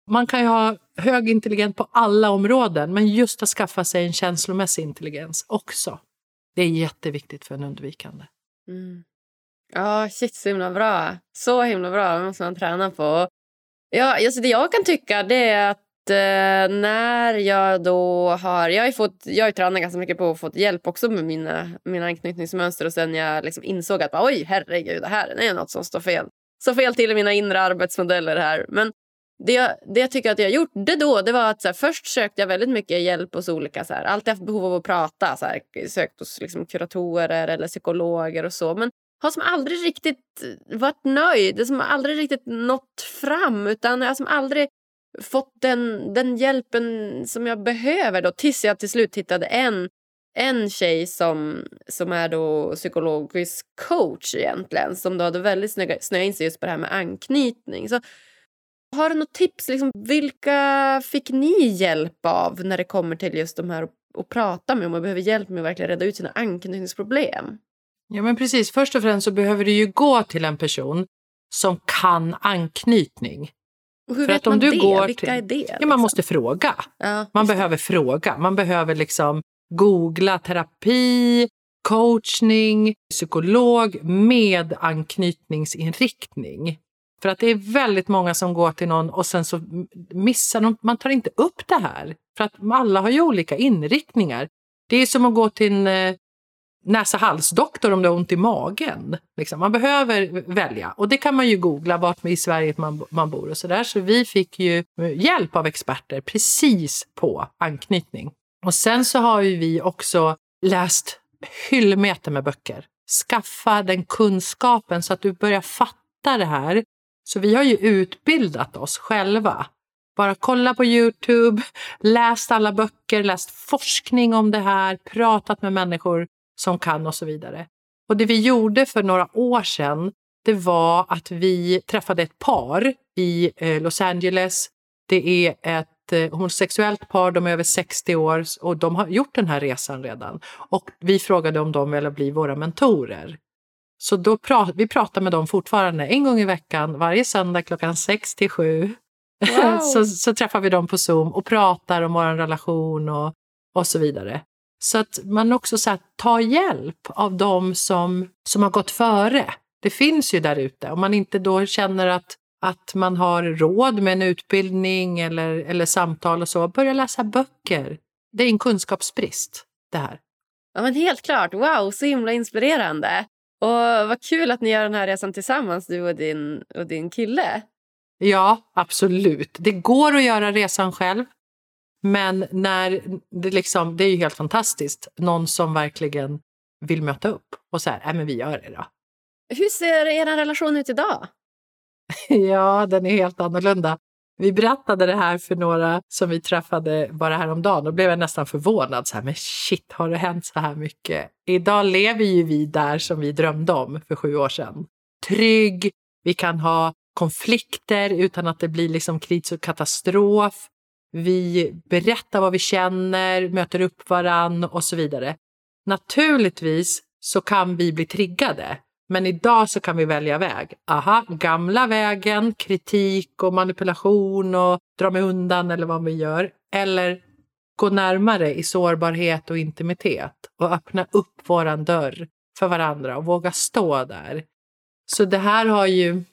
Man kan ju ha hög intelligens på alla områden, men just att skaffa sig en känslomässig intelligens också. Det är jätteviktigt för en undvikande. Mm. Ja, shit så himla bra. Så himla bra. Det måste man träna på. Ja, alltså det jag kan tycka det är att eh, när jag då har... Jag har, fått, jag har tränat ganska mycket på att få hjälp också med mina, mina anknytningsmönster och sen jag liksom insåg att oj herregud, det här är något som står fel. Så fel till i mina inre arbetsmodeller här. Men det jag, det jag tycker att jag gjorde då det var att så här, först sökte jag väldigt mycket hjälp hos olika. Så här, alltid haft behov av att prata. Så här, sökt hos liksom, kuratorer eller psykologer och så. Men har som aldrig riktigt varit nöjd. Det som aldrig riktigt nått fram. Utan jag har som aldrig fått den, den hjälpen som jag behöver. Då, tills jag till slut hittade en, en tjej som, som är då psykologisk coach egentligen. Som då hade väldigt snöat in sig just på det här med anknytning. Så har du något tips? Liksom, vilka fick ni hjälp av när det kommer till just de här att prata med om man behöver hjälp med att verkligen reda ut sina anknytningsproblem? Ja, men precis. Först och främst så behöver du ju gå till en person som kan anknytning. Och hur För vet att om man du det? Går Vilka till... är det? Ja, man liksom? måste fråga. Ja, man behöver det. fråga. Man behöver liksom googla terapi, coachning, psykolog med anknytningsinriktning. För att det är väldigt många som går till någon och sen så missar de, man tar inte upp det här. För att alla har ju olika inriktningar. Det är som att gå till en eh, näsa-halsdoktor om du har ont i magen. Liksom. Man behöver välja och det kan man ju googla vart i Sverige man, man bor och sådär. Så vi fick ju eh, hjälp av experter precis på anknytning. Och sen så har ju vi också läst hyllmeter med böcker. Skaffa den kunskapen så att du börjar fatta det här så vi har ju utbildat oss själva. Bara kolla på Youtube, läst alla böcker, läst forskning om det här, pratat med människor som kan och så vidare. Och det vi gjorde för några år sedan, det var att vi träffade ett par i eh, Los Angeles. Det är ett eh, homosexuellt par, de är över 60 år och de har gjort den här resan redan. Och vi frågade om de ville bli våra mentorer. Så då pra vi pratar med dem fortfarande en gång i veckan, varje söndag klockan sex till sju. (laughs) Wow. så, så träffar vi dem på Zoom och pratar om vår relation och, och så vidare. Så att man också så här, tar hjälp av dem som, som har gått före. Det finns ju där ute. Om man inte då känner att, att man har råd med en utbildning eller, eller samtal och så, börja läsa böcker. Det är en kunskapsbrist det här. Ja men helt klart, wow, så himla inspirerande. Och vad kul att ni gör den här resan tillsammans, du och din, och din kille. Ja, absolut. Det går att göra resan själv. Men när det, liksom, det är ju helt fantastiskt. Någon som verkligen vill möta upp och så här, men vi gör det då. Hur ser er relation ut idag? (laughs) ja, den är helt annorlunda. Vi berättade det här för några som vi träffade bara häromdagen. Då blev jag nästan förvånad. Så här, men shit, har det hänt så här mycket? Idag lever ju vi där som vi drömde om för sju år sedan. Trygg, vi kan ha konflikter utan att det blir liksom kris och katastrof. Vi berättar vad vi känner, möter upp varann och så vidare. Naturligtvis så kan vi bli triggade men idag så kan vi välja väg. Aha, gamla vägen, kritik och manipulation och dra mig undan eller vad vi gör. Eller gå närmare i sårbarhet och intimitet och öppna upp våran dörr för varandra och våga stå där. Så det här har ju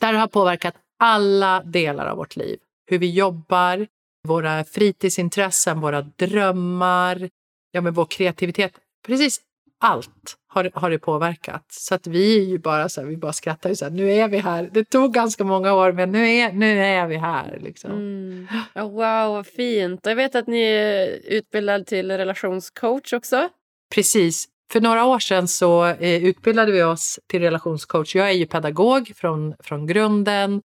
det här har påverkat alla delar av vårt liv. Hur vi jobbar, våra fritidsintressen, våra drömmar, ja, men vår kreativitet. Precis allt har, har det påverkat. Så att vi är ju bara så här, vi bara skrattar ju så här, nu är vi här. Det tog ganska många år men nu är, nu är vi här. Liksom. Mm. Oh, wow, vad fint. Jag vet att ni är utbildad till relationscoach också. Precis. För några år sedan så eh, utbildade vi oss till relationscoach. Jag är ju pedagog från, från grunden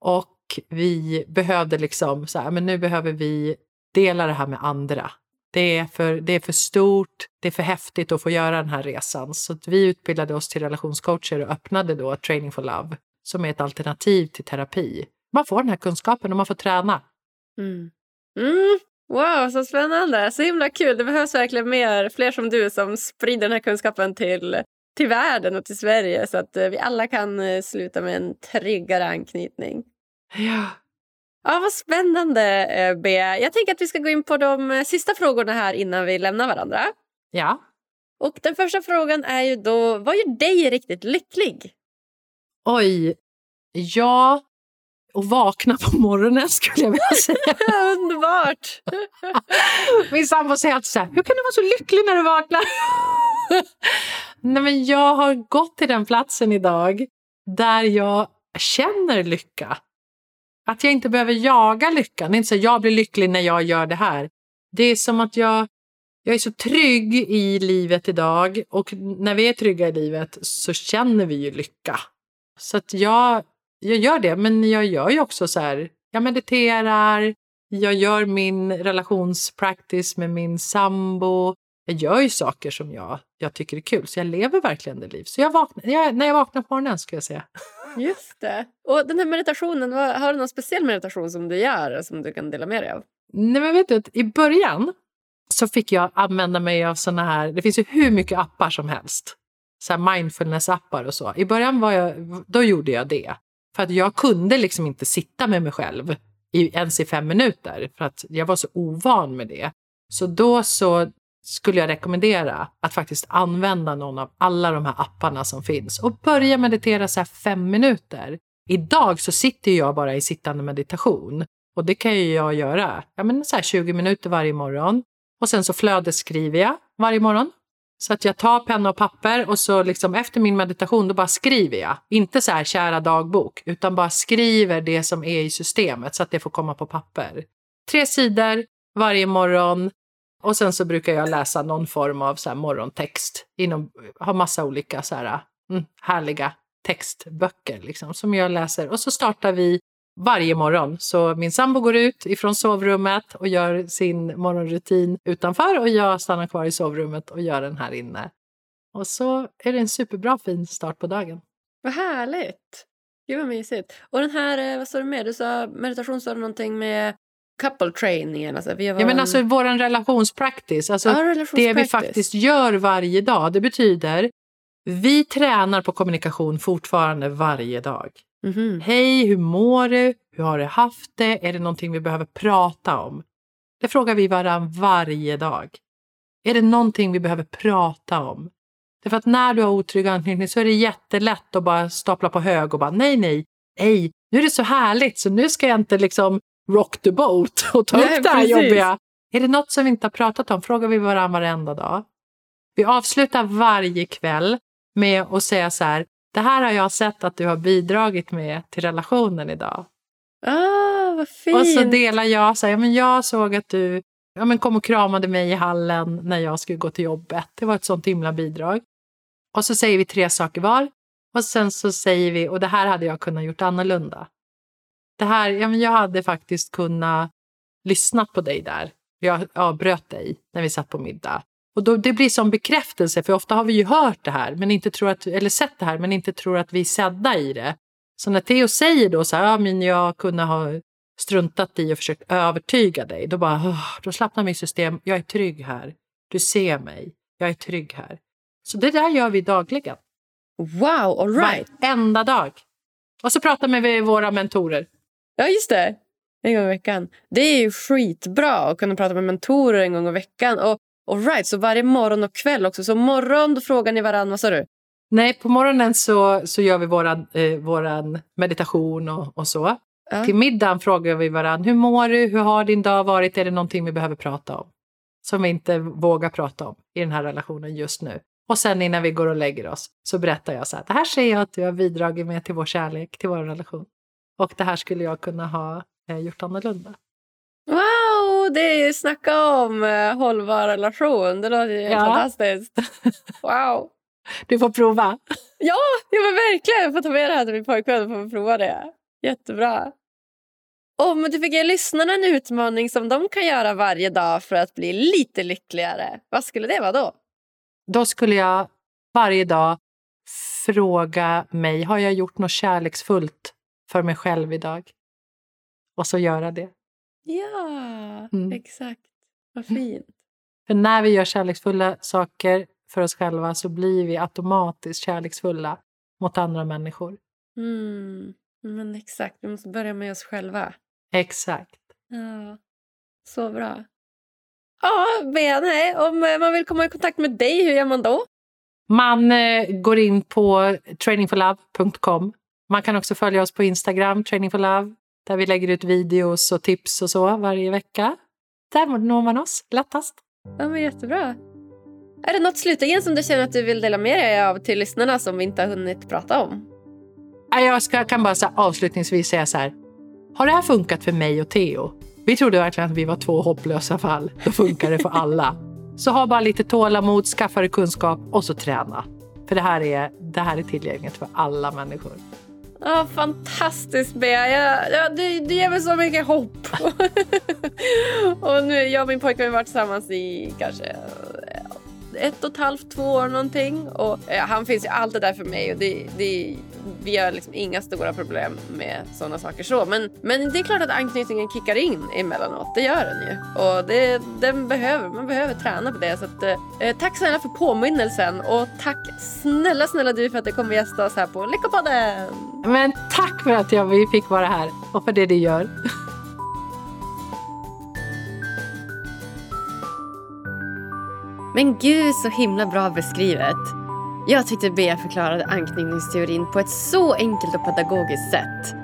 och vi behövde liksom så här, men nu behöver vi dela det här med andra. Det är, för, det är för stort, det är för häftigt att få göra den här resan. Så vi utbildade oss till relationscoacher och öppnade då Training for Love som är ett alternativ till terapi. Man får den här kunskapen och man får träna. Mm. Mm. Wow, så spännande! Så himla kul. Det behövs verkligen mer, fler som du som sprider den här kunskapen till, till världen och till Sverige så att eh, vi alla kan eh, sluta med en tryggare anknytning. Ja, Ja, vad spännande, eh, Bea. Jag tänker att vi ska gå in på de eh, sista frågorna här innan vi lämnar varandra. Ja. Och Den första frågan är ju då, vad gör dig riktigt lycklig? Oj, ja, och vakna på morgonen skulle jag vilja (laughs) säga. Underbart! (laughs) Min sambo säger alltid så här, hur kan du vara så lycklig när du vaknar? (laughs) Nej, men jag har gått till den platsen idag där jag känner lycka. Att jag inte behöver jaga lyckan. Det är inte så att jag blir lycklig när jag gör det här. Det är som att jag, jag är så trygg i livet idag och när vi är trygga i livet så känner vi ju lycka. Så att jag, jag gör det, men jag gör ju också så här, jag mediterar, jag gör min relationspractice med min sambo. Jag gör ju saker som jag, jag tycker är kul, så jag lever verkligen det liv. Så jag vaknar, jag, när jag vaknar på morgonen ska jag säga. Just det. Och den här meditationen, har du någon speciell meditation som du gör som du kan dela med dig av? Nej, men vet du, i början så fick jag använda mig av såna här, det finns ju hur mycket appar som helst. Så mindfulness-appar och så. I början var jag, då gjorde jag det. För att jag kunde liksom inte sitta med mig själv i, ens i fem minuter för att jag var så ovan med det. Så då så skulle jag rekommendera att faktiskt använda någon av alla de här apparna som finns och börja meditera så här fem minuter. Idag så sitter jag bara i sittande meditation och det kan ju jag göra ja, men så här 20 minuter varje morgon. Och sen så flödesskriver jag varje morgon. Så att jag tar penna och papper och så liksom efter min meditation då bara skriver jag. Inte så här kära dagbok, utan bara skriver det som är i systemet så att det får komma på papper. Tre sidor varje morgon och sen så brukar jag läsa någon form av så här morgontext. Inom, har massa olika så här, mm, härliga textböcker liksom, som jag läser. Och så startar vi varje morgon. Så min sambo går ut ifrån sovrummet och gör sin morgonrutin utanför och jag stannar kvar i sovrummet och gör den här inne. Och så är det en superbra fin start på dagen. Vad härligt! Gud vad mysigt. Och den här, eh, vad sa du mer? Du sa meditation, sa du någonting med couple trainingen? Alltså, vi var ja, men alltså vår relationspractice, alltså ja, relationspractice. det vi faktiskt gör varje dag, det betyder vi tränar på kommunikation fortfarande varje dag. Mm -hmm. Hej, hur mår du? Hur har du haft det? Är det någonting vi behöver prata om? Det frågar vi varandra varje dag. Är det någonting vi behöver prata om? Därför att när du har otrygg anknytning så är det jättelätt att bara stapla på hög och bara nej, nej, nej, nu är det så härligt så nu ska jag inte liksom rock the boat (laughs) och ta nej, upp det här precis. jobbiga. Är det något som vi inte har pratat om frågar vi varandra varenda dag. Vi avslutar varje kväll med att säga så här, det här har jag sett att du har bidragit med till relationen idag. Ah, vad fint! Och så delar jag, så här, ja, men jag såg att du ja, men kom och kramade mig i hallen när jag skulle gå till jobbet. Det var ett sånt himla bidrag. Och så säger vi tre saker var. Och sen så säger vi, och det här hade jag kunnat gjort annorlunda. Det här, ja, men jag hade faktiskt kunnat lyssnat på dig där. Jag avbröt dig när vi satt på middag. Och då, det blir som bekräftelse, för ofta har vi ju hört det här, men inte tror att, eller sett det här, men inte tror att vi är sedda i det. Så när Theo säger då så här, ja, men jag kunde ha struntat i och försökt övertyga dig, då bara, då slappnar mitt system. Jag är trygg här. Du ser mig. Jag är trygg här. Så det där gör vi dagligen. Wow, all right. Varenda dag. Och så pratar vi med våra mentorer. Ja, just det. En gång i veckan. Det är ju skitbra att kunna prata med mentorer en gång i veckan. Och All right, så varje morgon och kväll också. Så morgon då frågar ni varandra, vad sa du? Nej, på morgonen så, så gör vi våran, eh, våran meditation och, och så. Ja. Till middagen frågar vi varandra, hur mår du? Hur har din dag varit? Är det någonting vi behöver prata om? Som vi inte vågar prata om i den här relationen just nu. Och sen innan vi går och lägger oss så berättar jag så här, det här ser jag att du har bidragit med till vår kärlek, till vår relation. Och det här skulle jag kunna ha eh, gjort annorlunda. Wow, det är ju snacka om eh, hållbar relation. Det låter ju ja. fantastiskt. (laughs) Wow. Du får prova. Ja, ja men verkligen. Jag får ta med det här till min pojkvän och prova det. Jättebra. Om du fick ge lyssnarna en utmaning som de kan göra varje dag för att bli lite lyckligare, vad skulle det vara då? Då skulle jag varje dag fråga mig, har jag gjort något kärleksfullt för mig själv idag? Och så göra det. Ja, mm. exakt. Vad mm. fint. För när vi gör kärleksfulla saker för oss själva så blir vi automatiskt kärleksfulla mot andra människor. Mm. Men exakt, vi måste börja med oss själva. Exakt. Ja, så bra. Ja, men nej, om man vill komma i kontakt med dig, hur gör man då? Man eh, går in på trainingforlove.com. Man kan också följa oss på Instagram, trainingforlove. Där vi lägger ut videos och tips och så varje vecka. Där når man oss lättast. Ja, men jättebra. Är det något slutligen som du känner att du vill dela med dig av till lyssnarna som vi inte har hunnit prata om? Jag ska, kan bara så avslutningsvis säga så här. Har det här funkat för mig och Theo? Vi trodde verkligen att vi var två hopplösa fall. Då funkar det för alla. Så ha bara lite tålamod, skaffa dig kunskap och så träna. För det här är, det här är tillgängligt för alla människor. Ja, fantastiskt Bea. Jag, ja, det, det ger mig så mycket hopp. (laughs) och nu, jag och min pojkvän har varit tillsammans i kanske eh, ett och ett halvt, två år någonting. Och ja, han finns ju alltid där för mig och det, det, vi har liksom inga stora problem med sådana saker så. Men, men det är klart att anknytningen kickar in emellanåt. Det gör den ju. Och det, den behöver, man behöver träna på det. Så att, eh, tack snälla för påminnelsen och tack snälla snälla du för att du kom och gästa oss här på Lyckopodden. Men tack för att jag, vi fick vara här och för det du gör. Men gud så himla bra beskrivet. Jag tyckte Bea förklarade anknytningsteorin på ett så enkelt och pedagogiskt sätt.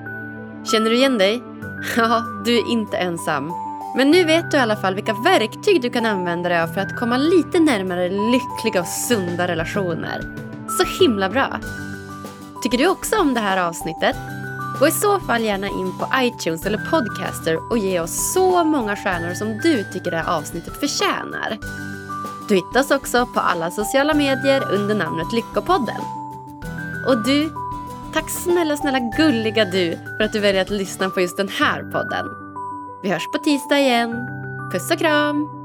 Känner du igen dig? (laughs) Ja, du är inte ensam. Men nu vet du i alla fall vilka verktyg du kan använda dig av för att komma lite närmare lyckliga och sunda relationer. Så himla bra! Tycker du också om det här avsnittet? Gå i så fall gärna in på iTunes eller Podcaster och ge oss så många stjärnor som du tycker det här avsnittet förtjänar. Du hittas också på alla sociala medier under namnet Lyckopodden. Och du, tack snälla, snälla gulliga du för att du väljer att lyssna på just den här podden. Vi hörs på tisdag igen. Puss och kram!